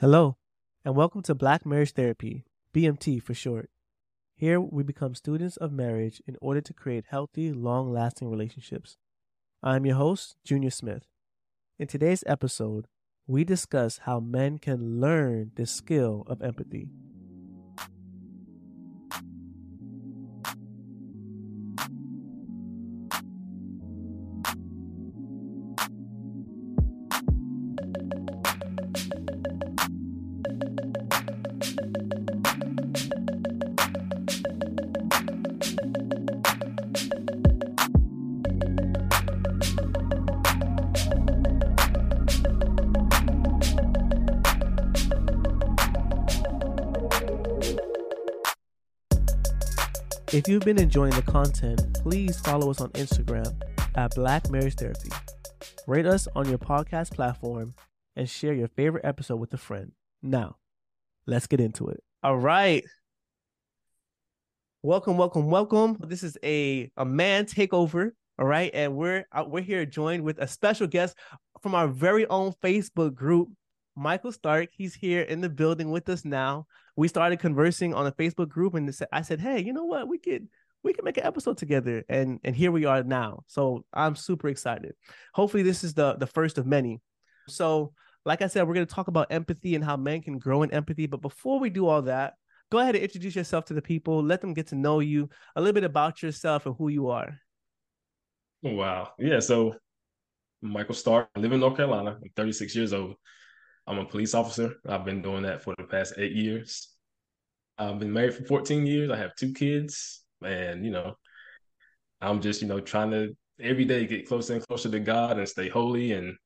Hello, and welcome to Black Marriage Therapy, BMT for short. Here we become students of marriage in order to create healthy, long lasting relationships. I'm your host, Junior Smith. In today's episode, we discuss how men can learn the skill of empathy. If you've been enjoying the content, please follow us on Instagram at Black Marriage Therapy. Rate us on your podcast platform and share your favorite episode with a friend. Now, let's get into it. All right. Welcome, welcome, welcome. This is a, a man takeover. All right. And we're uh, we're here joined with a special guest from our very own Facebook group, Mychael Starke. He's here in the building with us now we started conversing on a Facebook group, and I said, "Hey, you know what? We could we can make an episode together." And and here we are now. So I'm super excited. Hopefully, this is the the first of many. So, like I said, we're going to talk about empathy and how men can grow in empathy. But before we do all that, go ahead and introduce yourself to the people. Let them get to know you a little bit about yourself and who you are. Oh, wow. Yeah. So, Mychael Starke. I live in North Carolina. I'm 36 years old. I'm a police officer. I've been doing that for the past eight years. I've been married for 14 years. I have two kids, and you know, I'm just you know trying to every day get closer and closer to God and stay holy and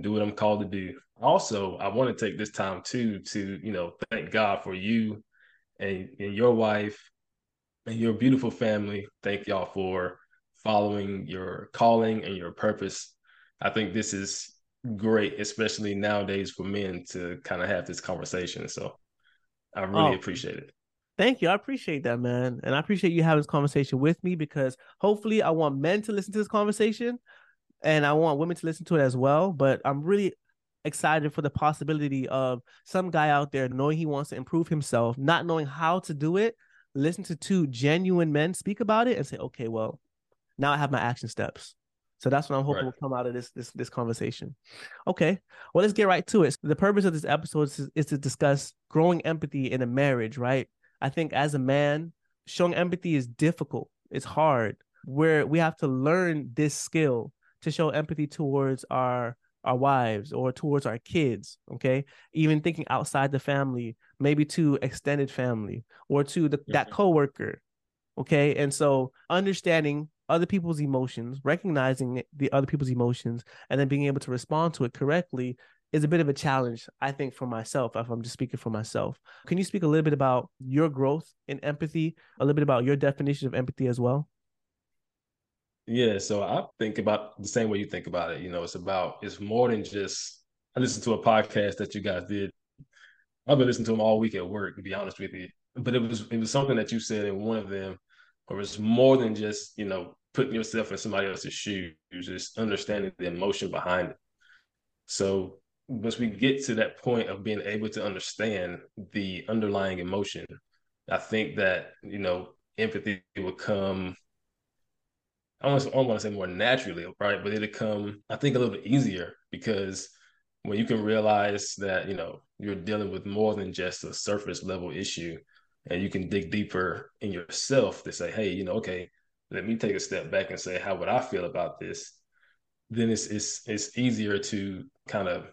do what I'm called to do. Also, I want to take this time too to you know thank God for you and, and your wife and your beautiful family. Thank y'all for following your calling and your purpose. I think this is great, especially nowadays for men to kind of have this conversation. So I really oh, appreciate it. Thank you. I appreciate that, man. And I appreciate you having this conversation with me because hopefully I want men to listen to this conversation and I want women to listen to it as well. But I'm really excited for the possibility of some guy out there knowing he wants to improve himself, not knowing how to do it, listen to two genuine men speak about it and say, okay, well, now I have my action steps. So that's what I'm hoping right. will come out of this this this conversation. Okay, well let's get right to it. The purpose of this episode is, is to discuss growing empathy in a marriage. Right? I think as a man, showing empathy is difficult. It's hard. Where we have to learn this skill to show empathy towards our our wives or towards our kids okay even thinking outside the family maybe to extended family or to the, that mm-hmm. coworker okay and so understanding other people's emotions, recognizing the other people's emotions, and then being able to respond to it correctly is a bit of a challenge, I think, for myself, if I'm just speaking for myself. Can you speak a little bit about your growth in empathy, a little bit about your definition of empathy as well? Yeah, so I think about the same way you think about it. You know, it's about, it's more than just, I listened to a podcast that you guys did. I've been listening to them all week at work, to be honest with you. But it was it was something that you said in one of them, or it's more than just, you know, putting yourself in somebody else's shoes, just understanding the emotion behind it. So once we get to that point of being able to understand the underlying emotion, I think that you know empathy will come. I don't want to say more naturally, right? But it'll come, I think, a little bit easier because when you can realize that you know you're dealing with more than just a surface level issue, and you can dig deeper in yourself to say, hey, you know, okay, let me take a step back and say how would I feel about this, then it's it's it's easier to kind of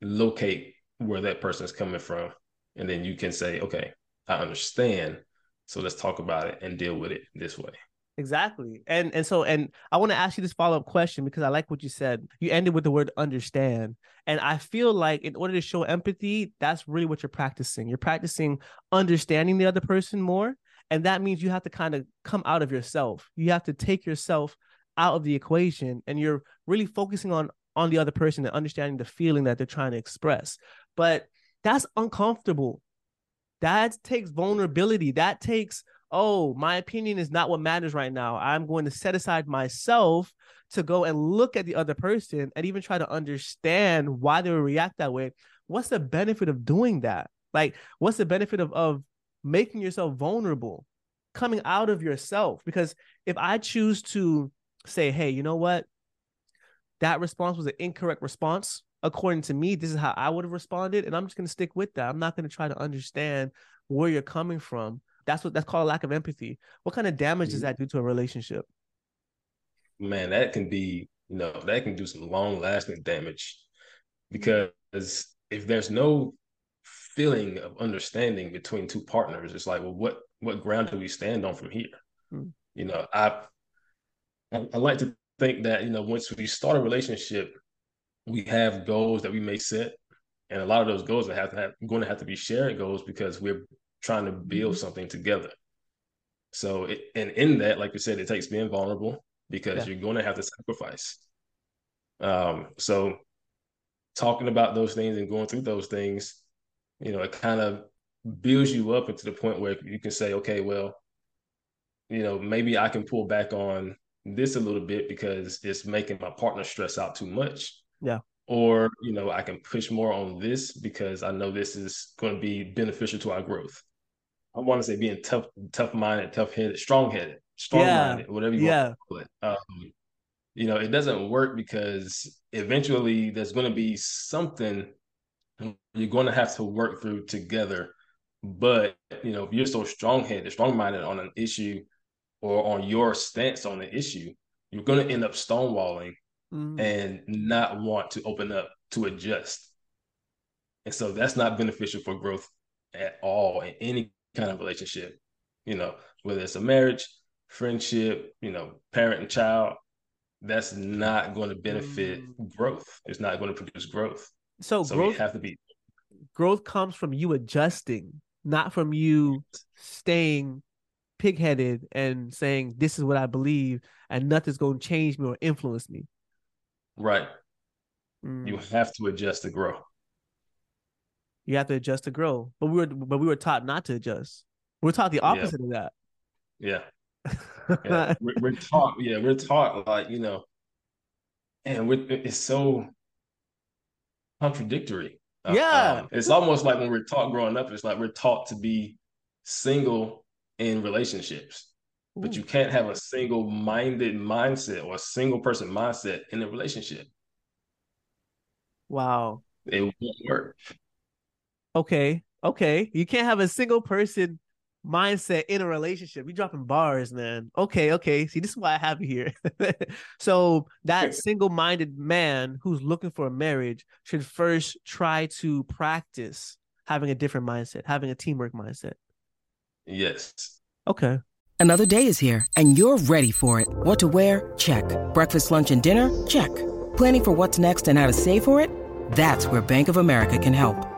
locate where that person is coming from, and then you can say, okay, I understand. So let's talk about it and deal with it this way. Exactly. And and so and I want to ask you this follow-up question because I like what you said. You ended with the word understand. And I feel like in order to show empathy, that's really what you're practicing. You're practicing understanding the other person more and that means you have to kind of come out of yourself. You have to take yourself out of the equation and you're really focusing on on the other person and understanding the feeling that they're trying to express. But that's uncomfortable. That takes vulnerability. That takes, oh, my opinion is not what matters right now. I'm going to set aside myself to go and look at the other person and even try to understand why they would react that way what's the benefit of doing that? Like, what's the benefit of of making yourself vulnerable, coming out of yourself? Because if I choose to say, hey, you know what? That response was an incorrect response. According to me, this is how I would have responded. And I'm just gonna stick with that. I'm not gonna try to understand where you're coming from. That's what that's called a lack of empathy. What kind of damage does mm-hmm. that do to a relationship? Man, that can be, you know, that can do some long lasting damage because if there's no feeling of understanding between two partners, it's like, well, what what ground do we stand on from here? Hmm. You know, I, I I like to think that you know once we start a relationship, we have goals that we may set, and a lot of those goals are have to have going to have to be shared goals because we're trying to build mm-hmm. something together. So, it, and in that, like you said, it takes being vulnerable because yeah. you're going to have to sacrifice. Um, so talking about those things and going through those things, you know, it kind of builds you up into the point where you can say, okay, well, you know, maybe I can pull back on this a little bit because it's making my partner stress out too much. Yeah. Or, you know, I can push more on this because I know this is going to be beneficial to our growth. I want to say being tough, tough minded, tough headed, strong headed, strong minded, yeah. whatever you yeah. want to call it. Um, you know, it doesn't work because eventually there's going to be something you're going to have to work through together. But, you know, if you're so strong headed, strong minded on an issue or on your stance on the issue, you're going to end up stonewalling mm-hmm. and not want to open up to adjust. And so that's not beneficial for growth at all in any kind of relationship, you know, whether it's a marriage, friendship, you know, parent and child, that's not going to benefit mm. growth. It's not going to produce growth. So, so growth have to be growth comes from you adjusting, not from you staying pigheaded and saying this is what I believe and nothing's going to change me or influence me. Right. Mm. You have to adjust to grow. You have to adjust to grow, but we were but we were taught not to adjust. We are taught the opposite yeah. of that. Yeah yeah, we're, we're, taught, yeah, we're taught like you know, and it's so contradictory. Uh, yeah, um, it's almost like when we're taught growing up, it's like we're taught to be single in relationships, Ooh. but you can't have a single-minded mindset or a single-person mindset in a relationship. Wow, it won't work. Okay, okay, you can't have a single person mindset in a relationship. We dropping bars, man. Okay, okay. See, this is why I have you here. so that single-minded man who's looking for a marriage should first try to practice having a different mindset, having a teamwork mindset. Yes. Okay. Another day is here and you're ready for it. What to wear? Check. Breakfast, lunch, and dinner? Check. Planning for what's next and how to save for it? That's where Bank of America can help.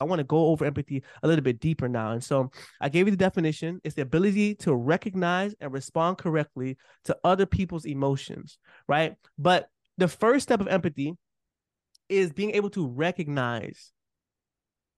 I want to go over empathy a little bit deeper now. And so I gave you the definition it's the ability to recognize and respond correctly to other people's emotions, right? But the first step of empathy is being able to recognize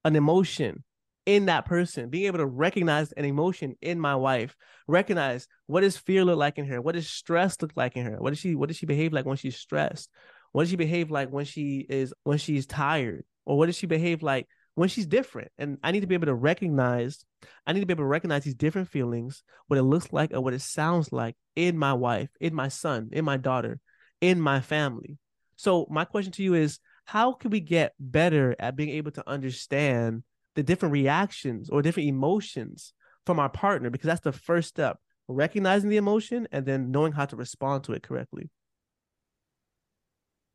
an emotion in that person, being able to recognize an emotion in my wife, recognize what does fear look like in her, what does stress look like in her, what does she what does she behave like when she's stressed, what does she behave like when she is when she's tired, or what does she behave like when she's different. And I need to be able to recognize, I need to be able to recognize these different feelings, what it looks like or what it sounds like in my wife, in my son, in my daughter, in my family. So my question to you is how can we get better at being able to understand the different reactions or different emotions from our partner? Because that's the first step, recognizing the emotion and then knowing how to respond to it correctly.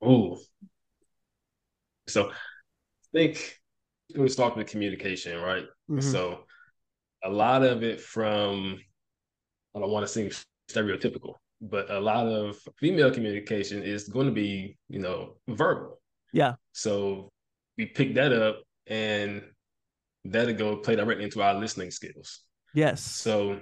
Oh, so I think it was talking to communication, right? Mm-hmm. So a lot of it from I don't want to seem stereotypical, but a lot of female communication is going to be, you know, verbal. Yeah. So we pick that up and that'll go play directly into our listening skills. Yes. So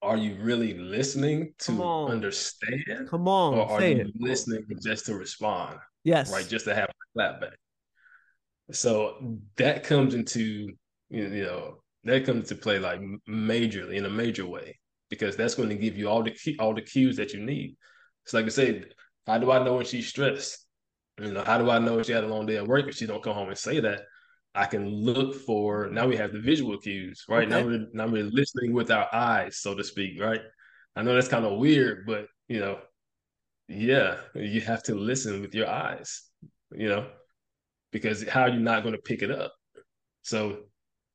are you really listening to on. understand? Come on, or are you it. listening just to respond? Yes. Right, just to have a clap back. So that comes into you know that comes into play like majorly in a major way because that's going to give you all the key, all the cues that you need. It's like I said, how do I know when she's stressed? You know, how do I know if she had a long day at work if she don't come home and say that? I can look for now we have the visual cues, right? Okay. Now we're now we're listening with our eyes, so to speak, right? I know that's kind of weird, but you know, yeah, you have to listen with your eyes, you know, because how are you not going to pick it up? So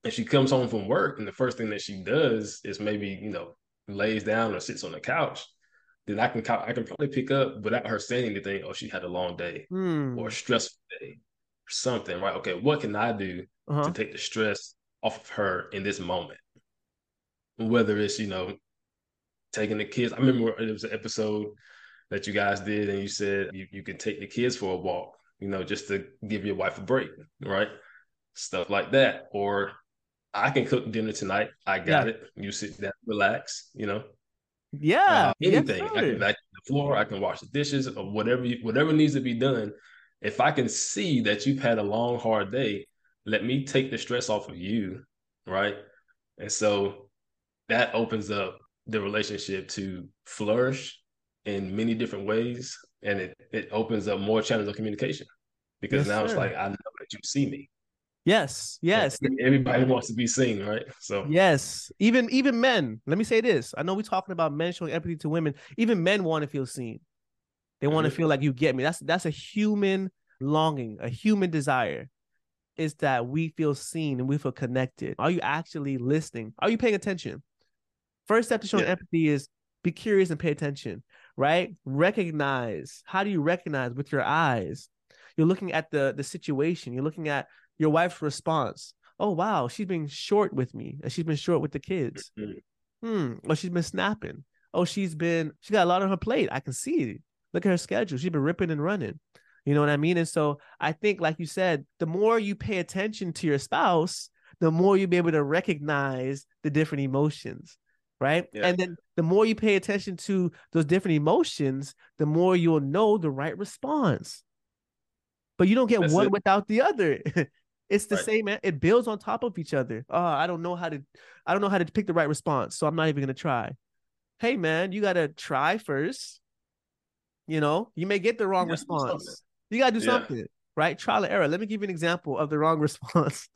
if she comes home from work and the first thing that she does is maybe, you know, lays down or sits on the couch, then I can I can probably pick up without her saying anything, oh, she had a long day Hmm. or a stressful day or something, right? Okay, what can I do Uh-huh. to take the stress off of her in this moment? Whether it's, you know, taking the kids. I remember it was an episode that you guys did, and you said you, you can take the kids for a walk, you know, just to give your wife a break, right? Stuff like that. Or I can cook dinner tonight. I got Yeah. it. You sit down, relax, you know. Yeah. Uh, anything. I can vacuum the floor, I can wash the dishes, or whatever you, whatever needs to be done. If I can see that you've had a long, hard day, let me take the stress off of you, right? And so that opens up the relationship to flourish in many different ways, and it it opens up more channels of communication because Yes, now it's like I know that you see me. Yes. Yes. And everybody wants to be seen, right? So Yes, even even men. Let me say this. I know we're talking about men showing empathy to women. Even men want to feel seen. They want to Mhm. feel like you get me. That's that's a human longing, a human desire. Is that we feel seen and we feel connected. Are you actually listening? Are you paying attention? First step to showing Yeah. empathy is be curious and pay attention, right? Recognize. How do you recognize with your eyes? You're looking at the the situation. You're looking at your wife's response. Oh wow, she's been short with me, and she's been short with the kids. Mhm. Hmm. Oh, she's been snapping. Oh, she's been she got a lot on her plate. I can see it. Look at her schedule. She's been ripping and running. You know what I mean? And so I think, like you said, the more you pay attention to your spouse, the more you'll be able to recognize the different emotions, right? Yeah. And then the more you pay attention to those different emotions, the more you'll know the right response. But you don't get That's one it. without the other. it's the Right. same. It builds on top of each other. Oh, I don't know how to, I don't know how to pick the right response, so I'm not even gonna try. Hey, man, you gotta try first. You know, you may get the wrong You gotta do something. response. You gotta do Yeah. something, right? Trial and error. Let me give you an example of the wrong response.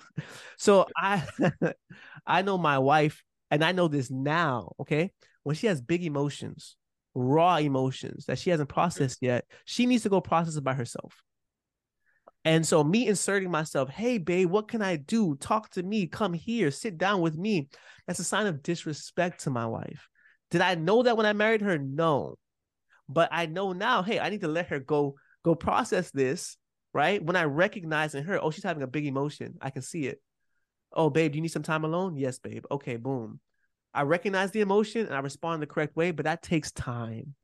so I, I know my wife, and I know this now. Okay, when she has big emotions, raw emotions that she hasn't mm-hmm. processed yet, she needs to go process it by herself. And so, me inserting myself, hey, babe, what can I do? Talk to me. Come here. Sit down with me. That's a sign of disrespect to my wife. Did I know that when I married her? No. But I know now, hey, I need to let her go, go process this, right? When I recognize in her, oh, she's having a big emotion. I can see it. Oh, babe, do you need some time alone? Yes, babe. Okay, boom. I recognize the emotion and I respond the correct way, but that takes time.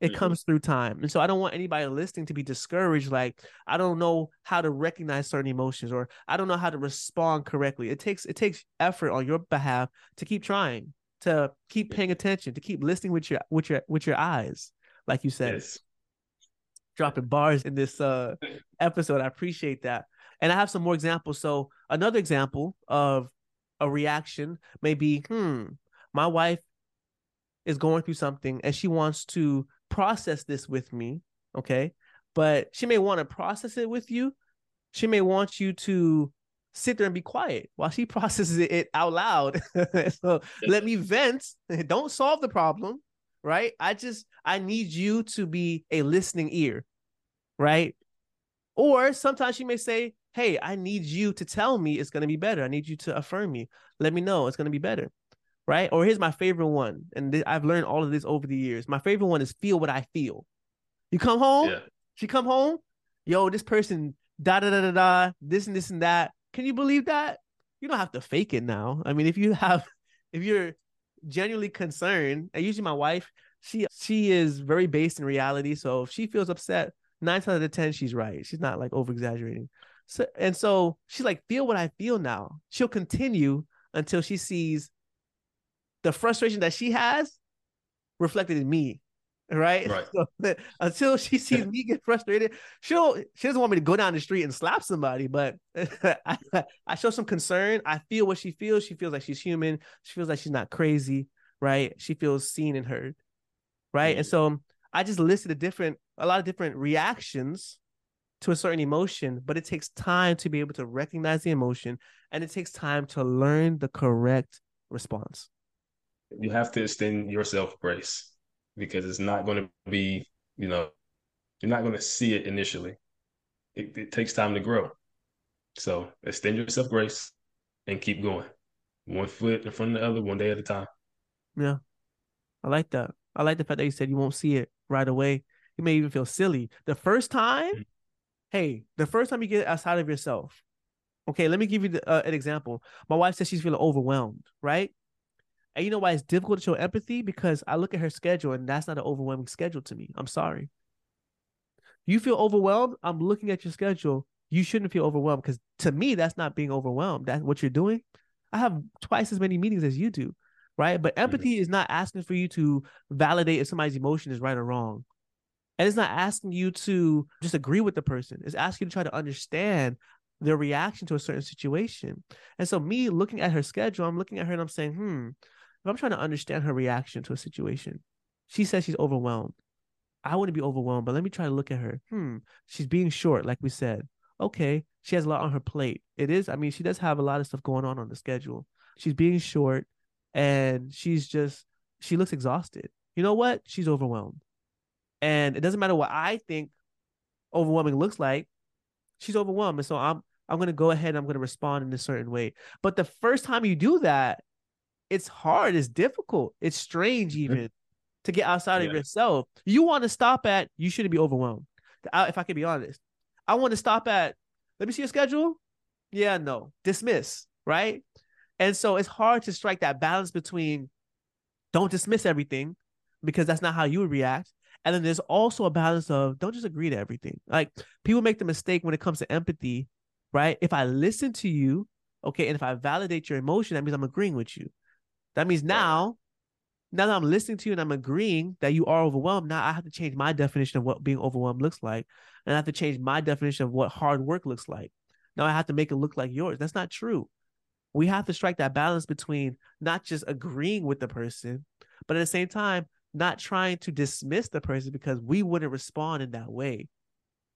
It Mhm. comes through time. And so I don't want anybody listening to be discouraged. Like, I don't know how to recognize certain emotions or I don't know how to respond correctly. It takes it takes effort on your behalf to keep trying, to keep paying attention, to keep listening with your with your with your eyes, like you said yes. dropping bars in this uh episode. I appreciate that. And I have some more examples. So another example of a reaction may be, hmm, my wife is going through something and she wants to process this with me. Okay. But she may want to process it with you. She may want you to sit there and be quiet while she processes it out loud. so let me vent. Don't solve the problem. Right. I just, I need you to be a listening ear. Right. Or sometimes she may say, Hey, I need you to tell me it's going to be better. I need you to affirm me. Let me know it's going to be better. Right. Or here's my favorite one. And th- I've learned all of this over the years. My favorite one is feel what I feel. You come home, Yeah. she come home, yo, this person, da da da da da, this and this and that. Can you believe that? You don't have to fake it now. I mean, if you have, if you're genuinely concerned, and usually my wife, she she is very based in reality. So if she feels upset, nine times out of ten, she's right. She's not like over exaggerating. So and so she's like, feel what I feel now. She'll continue until she sees the frustration that she has reflected in me. Right. Right. So, until she sees me get frustrated, she'll she doesn't want me to go down the street and slap somebody, but I, I show some concern. I feel what she feels. She feels like she's human. She feels like she's not crazy. Right. She feels seen and heard. Right. And mm-hmm. so I just listed a different, a lot of different reactions to a certain emotion, but it takes time to be able to recognize the emotion and it takes time to learn the correct response. You have to extend yourself grace because it's not going to be, you know, you're not going to see it initially. It, it takes time to grow. So extend yourself grace and keep going. One foot in front of the other, one day at a time. Yeah. I like that. I like the fact that you said you won't see it right away. You may even feel silly. The first time, mm-hmm. Hey, the first time you get outside of yourself. Okay, let me give you the, uh, an example. My wife says she's feeling overwhelmed, right? And you know why it's difficult to show empathy? Because I look at her schedule and that's not an overwhelming schedule to me. I'm sorry. You feel overwhelmed? I'm looking at your schedule. You shouldn't feel overwhelmed because to me, that's not being overwhelmed. That's what you're doing. I have twice as many meetings as you do, right? But empathy mm-hmm. is not asking for you to validate if somebody's emotion is right or wrong. And it's not asking you to just agree with the person. It's asking you to try to understand their reaction to a certain situation. And so me looking at her schedule, I'm looking at her and I'm saying, hmm, if I'm trying to understand her reaction to a situation, she says she's overwhelmed. I wouldn't be overwhelmed, but let me try to look at her. Hmm, she's being short, like we said. Okay, she has a lot on her plate. It is, I mean, she does have a lot of stuff going on on the schedule. She's being short and she's just, she looks exhausted. You know what? She's overwhelmed. And it doesn't matter what I think overwhelming looks like. She's overwhelmed. And so I'm, I'm going to go ahead and I'm going to respond in a certain way. But the first time you do that, it's hard, it's difficult, it's strange mm-hmm. even to get outside yeah. of yourself. You want to stop at, you shouldn't be overwhelmed. if I can be honest, I want to stop at, let me see your schedule. Yeah, no, dismiss, right? And so it's hard to strike that balance between don't dismiss everything because that's not how you would react. And then there's also a balance of don't just agree to everything. Like people make the mistake when it comes to empathy, right? If I listen to you, okay, and if I validate your emotion, that means I'm agreeing with you. That means now, now that I'm listening to you and I'm agreeing that you are overwhelmed, now I have to change my definition of what being overwhelmed looks like. And I have to change my definition of what hard work looks like. Now I have to make it look like yours. That's not true. We have to strike that balance between not just agreeing with the person, but at the same time, not trying to dismiss the person because we wouldn't respond in that way.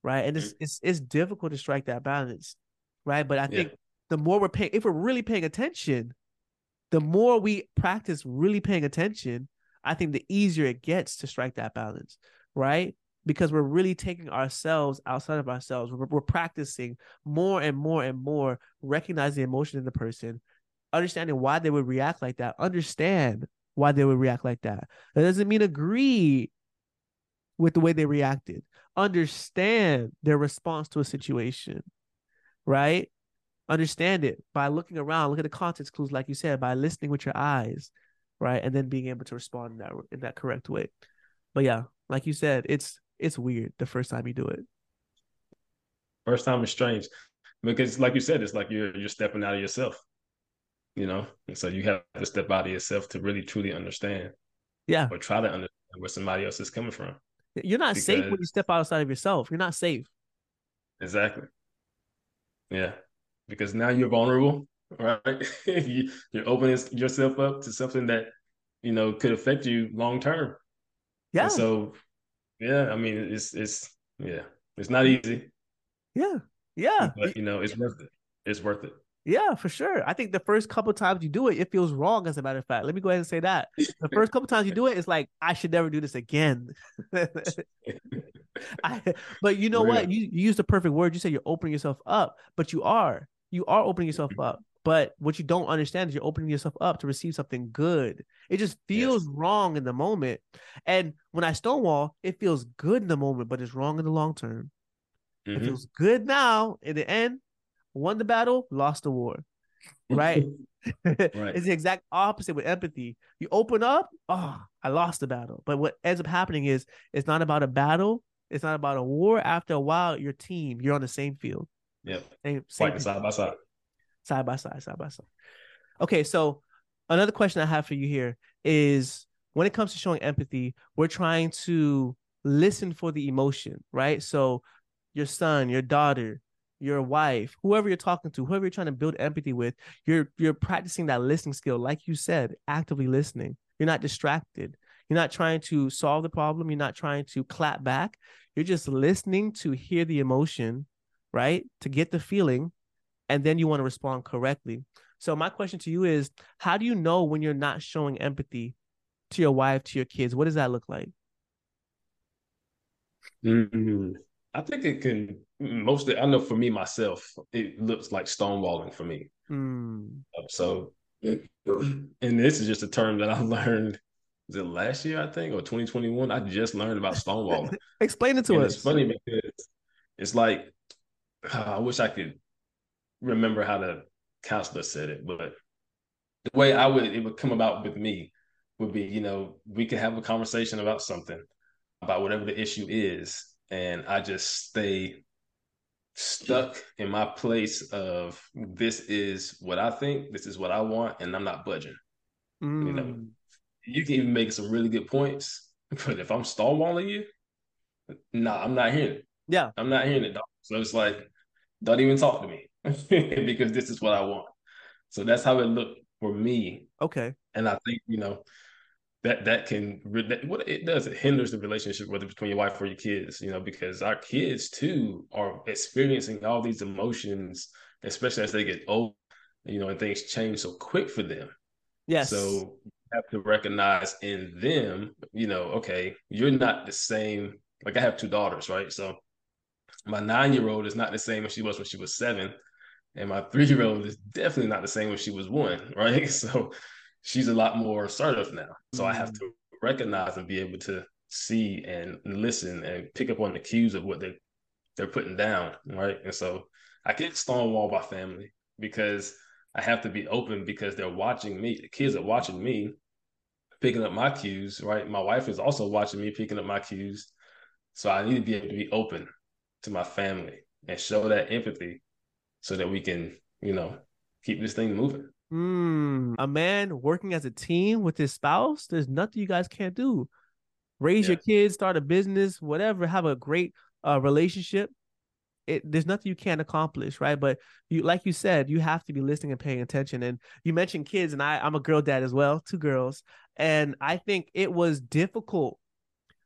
Right. And it's mm. it's it's difficult to strike that balance. Right. But I think yeah. the more we're paying, if we're really paying attention, the more we practice really paying attention, I think the easier it gets to strike that balance, right? Because we're really taking ourselves outside of ourselves. We're, we're practicing more and more and more, recognizing the emotion in the person, understanding why they would react like that, understand why they would react like that. That doesn't mean agree with the way they reacted, understand their response to a situation, right? understand it by looking around, look at the context clues, like you said, by listening with your eyes, right, and then being able to respond in that in that correct way. But yeah, like you said, it's it's weird the first time you do it. First time is strange because, like you said, it's like you're you're stepping out of yourself, you know, and so you have to step out of yourself to really truly understand. Yeah, or try to understand where somebody else is coming from. You're not because... safe when you step outside of yourself. You're not safe. Exactly. Yeah because now you're vulnerable, right? you, are opening yourself up to something that you know could affect you long term. Yeah. And so, yeah, I mean, it's it's yeah, it's not easy. Yeah, yeah. But you know, it's worth it. It's worth it. Yeah, for sure. I think the first couple times you do it, it feels wrong. As a matter of fact, let me go ahead and say that the first couple times you do it, it's like I should never do this again. I, but you know what? You, you used the perfect word. You said you're opening yourself up, but you are you are opening yourself mm-hmm. up. But what you don't understand is you're opening yourself up to receive something good. It just feels yes. wrong in the moment. And when I stonewall, it feels good in the moment, but it's wrong in the long term. Mm-hmm. It feels good now. In the end, won the battle, lost the war. Right? right. it's the exact opposite with empathy. You open up, oh, I lost the battle. But what ends up happening is it's not about a battle. It's not about a war. After a while, your team, you're on the same field. Yep. Same, same side by side. Side by side, side by side. Okay, so another question I have for you here is when it comes to showing empathy, we're trying to listen for the emotion, right? So your son, your daughter, your wife, whoever you're talking to, whoever you're trying to build empathy with, you're you're practicing that listening skill, like you said, actively listening. You're not distracted. You're not trying to solve the problem. You're not trying to clap back. You're just listening to hear the emotion, right? To get the feeling, and then you want to respond correctly. So my question to you is, how do you know when you're not showing empathy to your wife, to your kids? What does that look like? Mm-hmm. I think it can mostly. I know for me myself, it looks like stonewalling for me. Mm. So, and this is just a term that I learned. Was it last year? I think or 2021? I just learned about stonewalling. Explain it to and us. It's funny because it's like I wish I could remember how the counselor said it, but the way I would it would come about with me would be, you know, we could have a conversation about something, about whatever the issue is, and I just stay stuck in my place of this is what I think, this is what I want, and I'm not budging. Mm. You know, mm. you can even make some really good points, but if I'm stonewalling you, nah, I'm not hearing it. Yeah, I'm not hearing it. Dog. So it's like, don't even talk to me because this is what I want. So that's how it looked for me. Okay. And I think you know that that can that, what it does it hinders the relationship whether between your wife or your kids you know because our kids too are experiencing all these emotions especially as they get old you know and things change so quick for them. Yes. So you have to recognize in them you know okay you're not the same like i have two daughters right? So my nine year old is not the same as she was when she was seven and my three year old is definitely not the same when she was one right? So she's a lot more assertive now. So mm. I have mm. to recognize and be able to see and listen and pick up on the cues of what they they're putting down, right? And so I get stonewall by family because I have to be open because they're watching me. The kids are watching me picking up my cues, right? My wife is also watching me picking up my cues. So I need to be able to be open to my family and show that empathy so that we can, you know, keep this thing moving. Mm, a man working as a team with his spouse, there's nothing you guys can't do. Raise your kids, start a business, whatever, have a great uh, relationship. It, there's nothing you can't accomplish, right? But you, like you said, you have to be listening and paying attention. And you mentioned kids, and I, I'm a girl dad as well, two girls, and I think it was difficult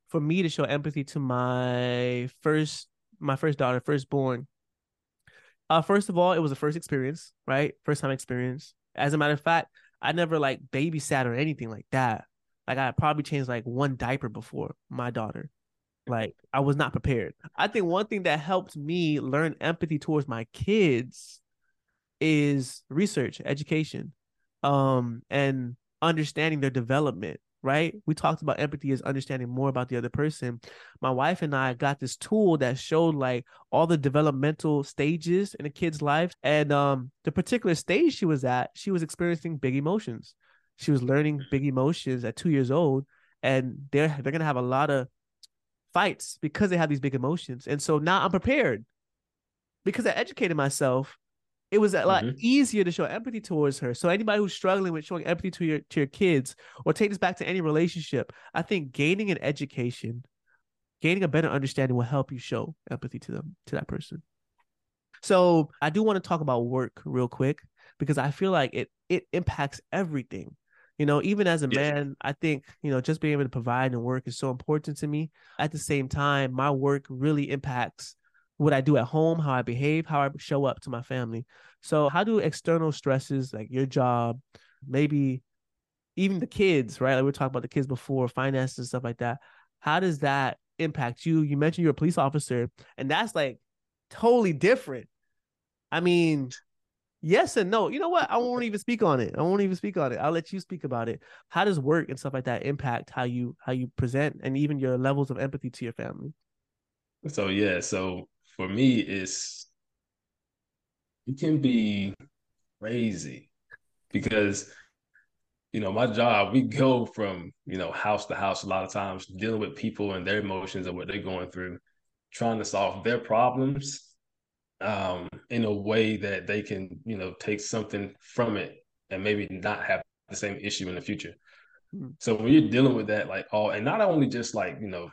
for me to show empathy to my first, my first daughter, firstborn. Uh, first of all, it was a first experience, right? First time experience. As a matter of fact, I never like babysat or anything like that. Like I probably changed like one diaper before my daughter. Like I was not prepared. I think one thing that helped me learn empathy towards my kids is research, education, um, and understanding their development right? We talked about empathy as understanding more about the other person. My wife and I got this tool that showed like all the developmental stages in a kid's life. And um the particular stage she was at, she was experiencing big emotions. She was learning big emotions at two years old. And they're they're gonna have a lot of fights because they have these big emotions. And so now I'm prepared because I educated myself it was a lot mm-hmm. easier to show empathy towards her. So anybody who's struggling with showing empathy to your to your kids, or take this back to any relationship, I think gaining an education, gaining a better understanding will help you show empathy to them to that person. So I do want to talk about work real quick because I feel like it it impacts everything. You know, even as a man, I think, you know, just being able to provide and work is so important to me. At the same time, my work really impacts what I do at home, how I behave, how I show up to my family. So, how do external stresses like your job, maybe even the kids, right? Like we were talking about the kids before, finances and stuff like that. How does that impact you? You mentioned you're a police officer, and that's like totally different. I mean, yes and no. You know what? I won't even speak on it. I won't even speak on it. I'll let you speak about it. How does work and stuff like that impact how you how you present and even your levels of empathy to your family? So yeah, so for me, it's it can be crazy because you know my job we go from you know house to house a lot of times dealing with people and their emotions and what they're going through trying to solve their problems um, in a way that they can you know take something from it and maybe not have the same issue in the future. Mm. So when you're dealing with that, like all, and not only just like you know,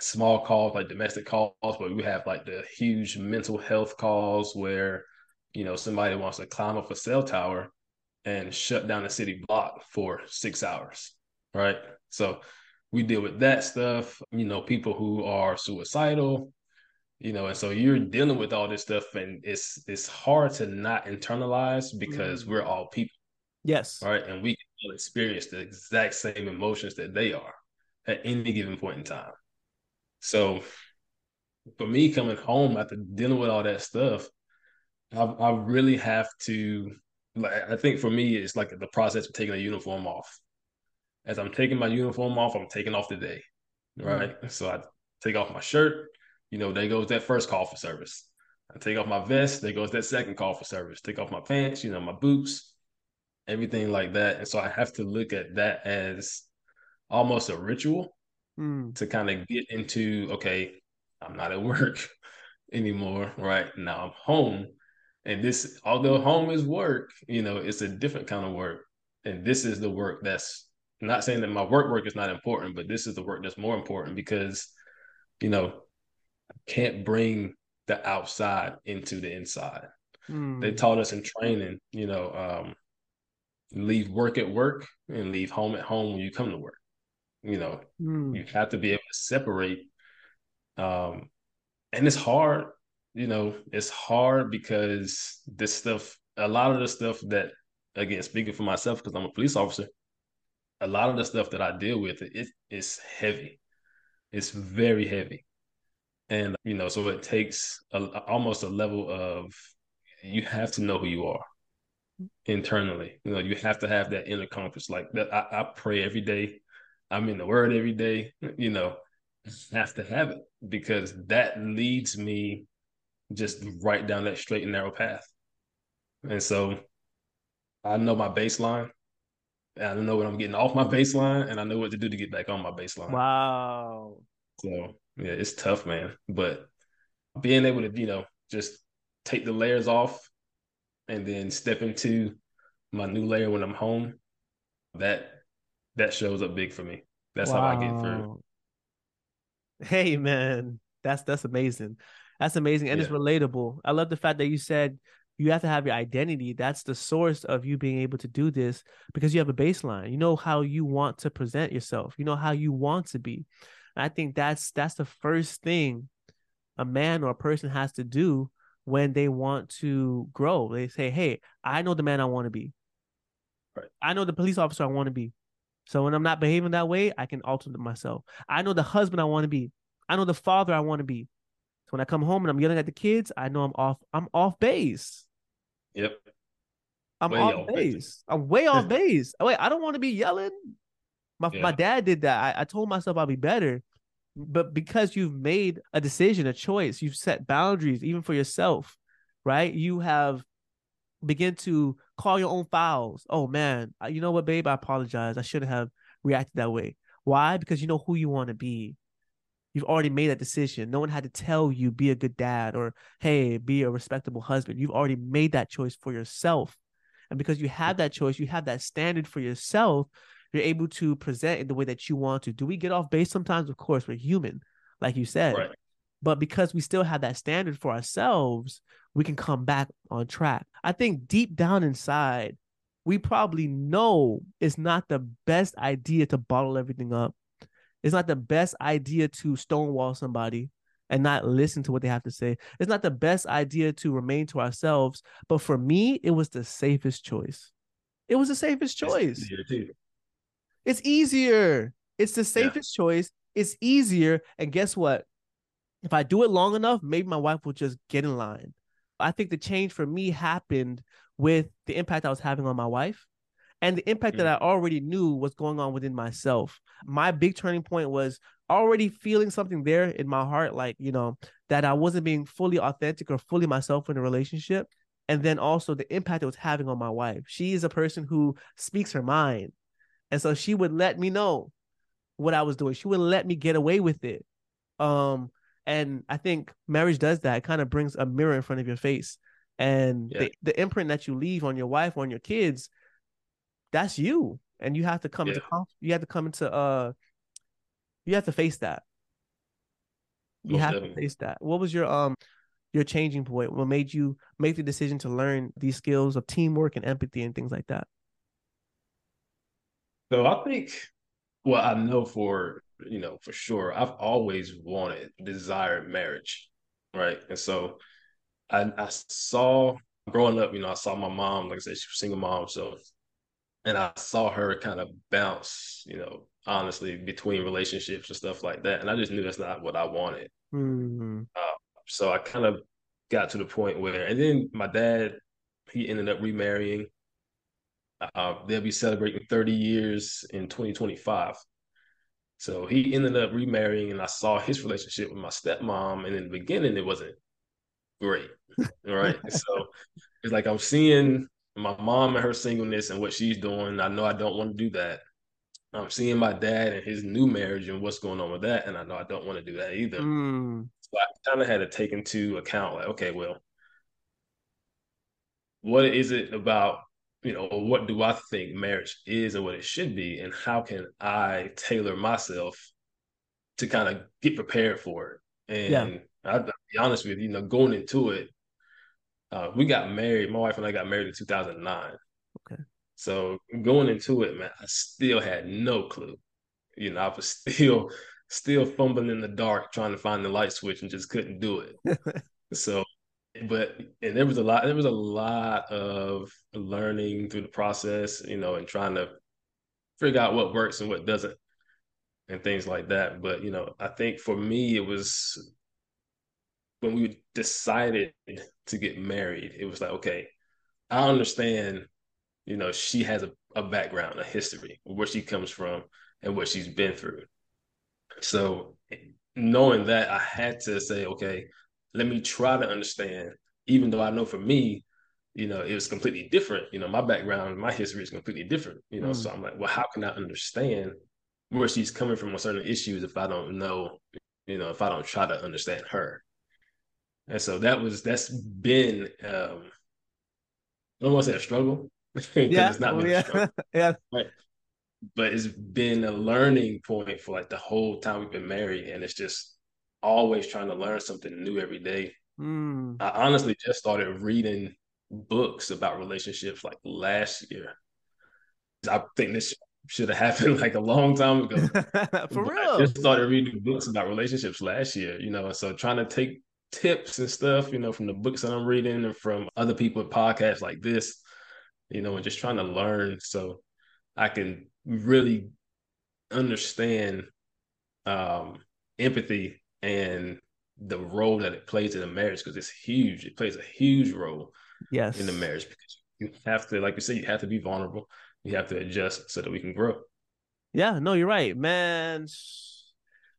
small calls like domestic calls, but we have like the huge mental health calls where you know somebody wants to climb up a cell tower and shut down a city block for six hours, right? So we deal with that stuff. You know, people who are suicidal, you know, and so you're dealing with all this stuff, and it's it's hard to not internalize because Mm. we're all people, Yes. right? And we can all experience the exact same emotions that they are at any given point in time. So for me coming home after dealing with all that stuff, I, I really have to like I think for me it's like the process of taking a uniform off. As I'm taking my uniform off, I'm taking off the day. Hmm. Right. So I take off my shirt, you know, there goes that first call for service. I take off my vest, there goes that second call for service. Take off my pants, you know, my boots, everything like that. And so I have to look at that as almost a ritual Mm. to kind of get into okay i'm not at work anymore right? Now i'm home. And this although home is work you know it's a different kind of work. And this is the work that's not saying that my work work is not important but this is the work that's more important because you know i can't bring the outside into the inside. Mm. they taught us in training you know um leave work at work and leave home at home when you come to work you know Mm. you have to be able to separate um and it's hard you know it's hard because this stuff a lot of the stuff that again speaking for myself because i'm a police officer a lot of the stuff that i deal with it is heavy. It's very heavy. And you know so it takes a, almost a level of you have to know who you are internally. You know you have to have that inner compass. Like that i, I pray every day i'm in the word every day you know have to have it because that leads me just right down that straight and narrow path. And so I know my baseline. I know when I'm getting off my baseline and I know what to do to get back on my baseline. Wow. So yeah, it's tough, man. But being able to, you know, just take the layers off and then step into my new layer when I'm home, that that shows up big for me. That's how I get through. Hey man, that's that's amazing. That's amazing and it's relatable. I love the fact that you said you have to have your identity. That's the source of you being able to do this because you have a baseline. You know how you want to present yourself. You know how you want to be. And I think that's that's the first thing a man or a person has to do when they want to grow. They say, "Hey, I know the man I want to be. Right. I know the police officer I want to be. So when I'm not behaving that way, I can alter myself. I know the husband I want to be. I know the father I want to be. So when I come home and I'm yelling at the kids, I know I'm off. I'm off base. Yep. I'm Way off off base. base. I'm way off base. Oh, wait, I don't want to be yelling. My my dad did that. I, I told myself I'll be better. But because you've made a decision, a choice, you've set boundaries, even for yourself, right? You have begin to call your own fouls. Oh man, you know what, babe? I apologize. I shouldn't have reacted that way. Why? Because you know who you want to be. You've already made that decision. No one had to tell you be a good dad or hey, be a respectable husband. You've already made that choice for yourself. And because you have that choice, you have that standard for yourself, you're able to present in the way that you want to. Do we get off base sometimes? Of course, we're human, like you said. Right. But because we still have that standard for ourselves, we can come back on track. I think deep down inside, we probably know it's not the best idea to bottle everything up. It's not the best idea to stonewall somebody and not listen to what they have to say. It's not the best idea to remain to ourselves. But for me, it was the safest choice. It was the safest It's choice. easier. It's easier. It's the Yeah. safest choice. It's easier. And guess what? If I do it long enough, maybe my wife will just get in line. I think the change for me happened with the impact I was having on my wife and the impact that I already knew was going on within myself. My big turning point was already feeling something there in my heart, like, you know, that I wasn't being fully authentic or fully myself in a relationship. And then also the impact it was having on my wife. She is a person who speaks her mind. And so she would let me know what I was doing. She would let me get away with it. Um, and I think marriage does that. It kind of brings a mirror in front of your face. And Yeah. the, the imprint that you leave on your wife, on your kids, that's you, and you have to come Yeah. into you have to come into uh you have to face that. You Most have to face that. What was your um your changing point? What made you make the decision to learn these skills of teamwork and empathy and things like that? So I think, well, I know for you know for sure, I've always wanted, desired marriage, right? And so I, I saw growing up, you know, I saw my mom, like I said, she was a single mom, so and I saw her kind of bounce, you know, honestly, between relationships and stuff like that, and I just knew that's not what I wanted. Hmm. So I kind of got to the point where, and then my dad, he ended up remarrying. Uh, they'll be celebrating 30 years in 2025. So he ended up remarrying, and I saw his relationship with my stepmom. And in the beginning, it wasn't great, right? so it's like I'm seeing my mom and her singleness and what she's doing. I know I don't want to do that. I'm seeing my dad and his new marriage and what's going on with that, and I know I don't want to do that either. Hmm. So I kind of had to take into account, like, okay, well, what is it about, you know, what do I think marriage is and what it should be, and how can I tailor myself to kind of get prepared for it? And Yeah. I'll be honest with you, you know, going into it, uh, we got married. My wife and I got married in 2009. Okay. So going into it, man, I still had no clue. You know, I was still still fumbling in the dark trying to find the light switch and just couldn't do it. so but and there was a lot there was a lot of learning through the process, you know, and trying to figure out what works and what doesn't and things like that. But you know, I think for me it was when we decided to get married, it was like, okay, I understand, you know, she has a, a background, a history, where she comes from and what she's been through. So knowing that, I had to say, okay, let me try to understand, even though I know for me, you know, it was completely different. You know, my background, my history is completely different. You know, Mm. so I'm like, well, how can I understand where she's coming from on certain issues if I don't know, you know, if I don't try to understand her? And so that was that's been um I don't want to say a struggle Yeah. it's not Oh, yeah. struggle, yeah. but it's been a learning point for like the whole time we've been married, and it's just always trying to learn something new every day. Hmm. I honestly just started reading books about relationships like last year. I think this should have happened like a long time ago. For But real. I just started reading books about relationships last year, you know, and so trying to take tips and stuff, you know, from the books that I'm reading and from other people at podcasts like this, you know, and just trying to learn so I can really understand um, empathy and the role that it plays in a marriage because it's huge. It plays a huge role Yes. in the marriage because you have to, like you said, you have to be vulnerable. You have to adjust so that we can grow. Yeah, no, you're right, man.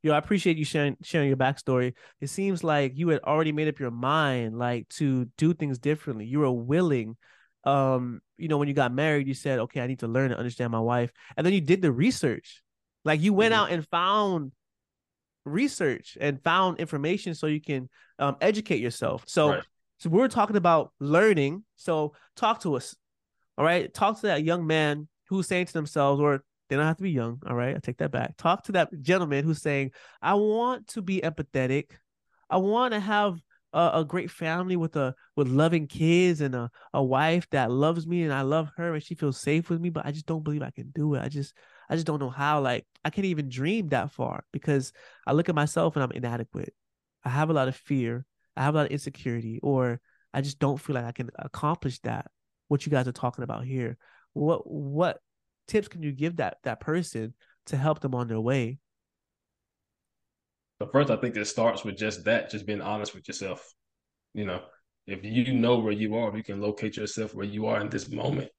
Yo, I appreciate you sharing sharing your backstory. It seems like you had already made up your mind, like to do things differently. You were willing. Um, you know, when you got married, you said, "Okay, I need to learn to understand my wife," and then you did the research. Like you went Mhm. out and found research and found information so you can um, educate yourself. So, Right. so we're talking about learning. So, talk to us. All right, talk to that young man who's saying to themselves, or they don't have to be young. All right, I take that back. Talk to that gentleman who's saying, I want to be empathetic. I want to have a, a great family with a with loving kids and a, a wife that loves me and I love her and she feels safe with me, but I just don't believe I can do it. I just I just don't know how. Like I can't even dream that far because I look at myself and I'm inadequate. I have a lot of fear. I have a lot of insecurity, or I just don't feel like I can accomplish that. What you guys are talking about here. What what tips can you give that that person to help them on their way? But first, I think it starts with just that, just being honest with yourself. You know, if you know where you are, you can locate yourself where you are in this moment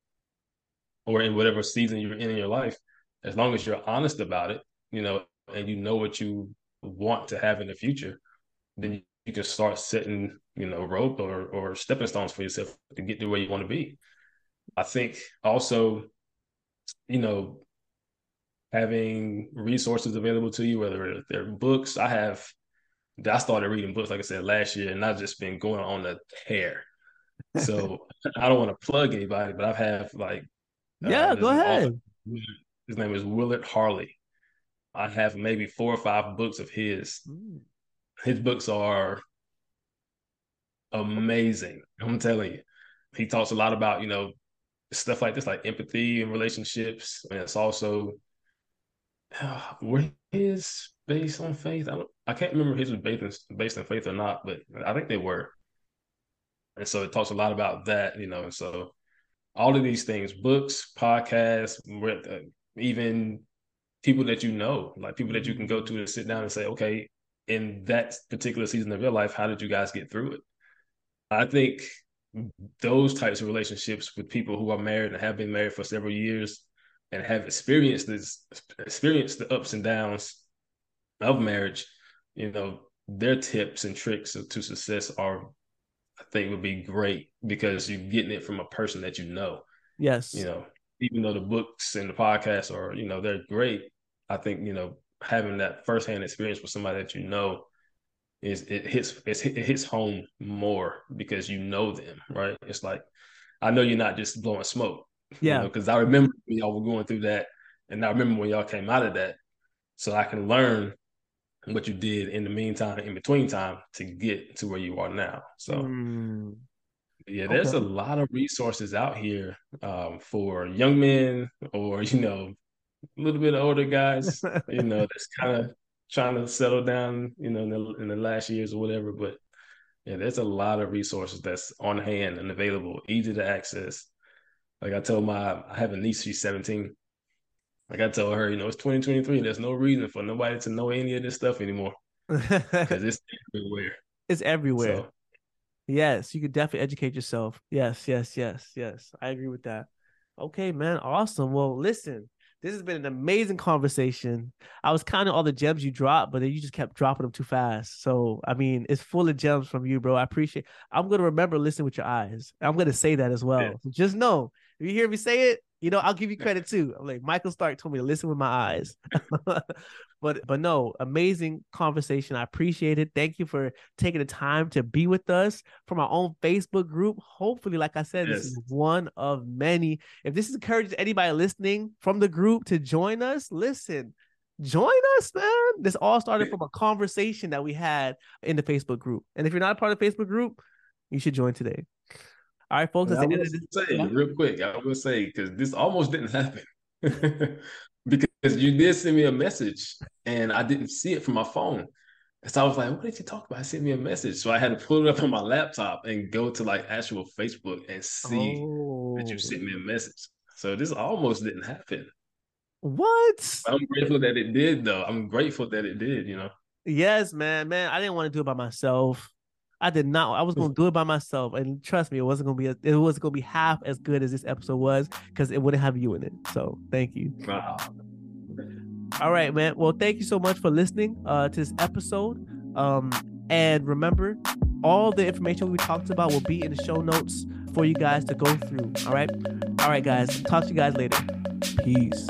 or in whatever season you're in in your life. As long as you're honest about it, you know, and you know what you want to have in the future, then you can start setting, you know, rope or or stepping stones for yourself to get to where you want to be. I think also, you know, having resources available to you, whether they're books. I have, I started reading books, like I said, last year, and I've just been going on a tear. So I don't want to plug anybody, but I've had like Yeah, uh, go ahead. Author. His name is Willard Harley. I have maybe four or five books of his. Mm. His books are amazing. I'm telling you. He talks a lot about, you know, stuff like this, like empathy and relationships. And it's also uh, were his based on faith. I don't I can't remember his was based in, based on faith or not, but I think they were. And so it talks a lot about that, you know. And so all of these things, books, podcasts, uh, even people that you know, like people that you can go to mm-hmm. to sit down and say, okay, in that particular season of your life, how did you guys get through it? I think those types of relationships with people who are married and have been married for several years and have experienced this experienced the ups and downs of marriage, you know, their tips and tricks to success are I think would be great because you're getting it from a person that you know. Yes. You know, even though the books and the podcasts are, you know, they're great, I think, you know, having that firsthand experience with somebody that you know is it hits it hits home more because you know them, right? It's like I know you're not just blowing smoke. Yeah. Because you know, I remember y'all were going through that, and I remember when y'all came out of that, so I can learn what you did in the meantime, in between time, to get to where you are now. So. Mm. Yeah, there's okay. a lot of resources out here um, for young men or you know a little bit older guys, you know, that's kind of trying to settle down, you know, in the, in the last years or whatever. But yeah, there's a lot of resources that's on hand and available, easy to access. Like I told my, I have a niece, she's 17. Like I told her, you know, it's 2023. There's no reason for nobody to know any of this stuff anymore because it's everywhere. It's everywhere. So, yes, you could definitely educate yourself. Yes, yes, yes, yes. I agree with that. Okay, man. Awesome. Well, listen, this has been an amazing conversation. I was counting all the gems you dropped, but then you just kept dropping them too fast. So, I mean, it's full of gems from you, bro. I appreciate. I'm gonna remember listening with your eyes. I'm gonna say that as well. Yeah. So just know if you hear me say it, you know, I'll give you credit too. I'm like Mychael Starke told me to listen with my eyes. but but no, amazing conversation. I appreciate it. Thank you for taking the time to be with us from our own Facebook group. Hopefully, like I said, yes. this is one of many. If this encourages anybody listening from the group to join us, listen, join us, man. This all started from a conversation that we had in the Facebook group. And if you're not a part of the Facebook group, you should join today. All right, folks. I will say real quick. I will say because this almost didn't happen because you did send me a message and I didn't see it from my phone. And so I was like, "What did you talk about?" Send me a message, so I had to pull it up on my laptop and go to like actual Facebook and see oh. that you sent me a oh. message. So this almost didn't happen. What? I'm grateful that it did, though. I'm grateful that it did. You know. Yes, man, man. I didn't want to do it by myself. I did not. I was gonna do it by myself, and trust me, it wasn't gonna be. A, it wasn't gonna be half as good as this episode was because it wouldn't have you in it. So thank you. Wow. All right, man. Well, thank you so much for listening uh, to this episode. Um, and remember, all the information we talked about will be in the show notes for you guys to go through. All right. All right, guys. Talk to you guys later. Peace.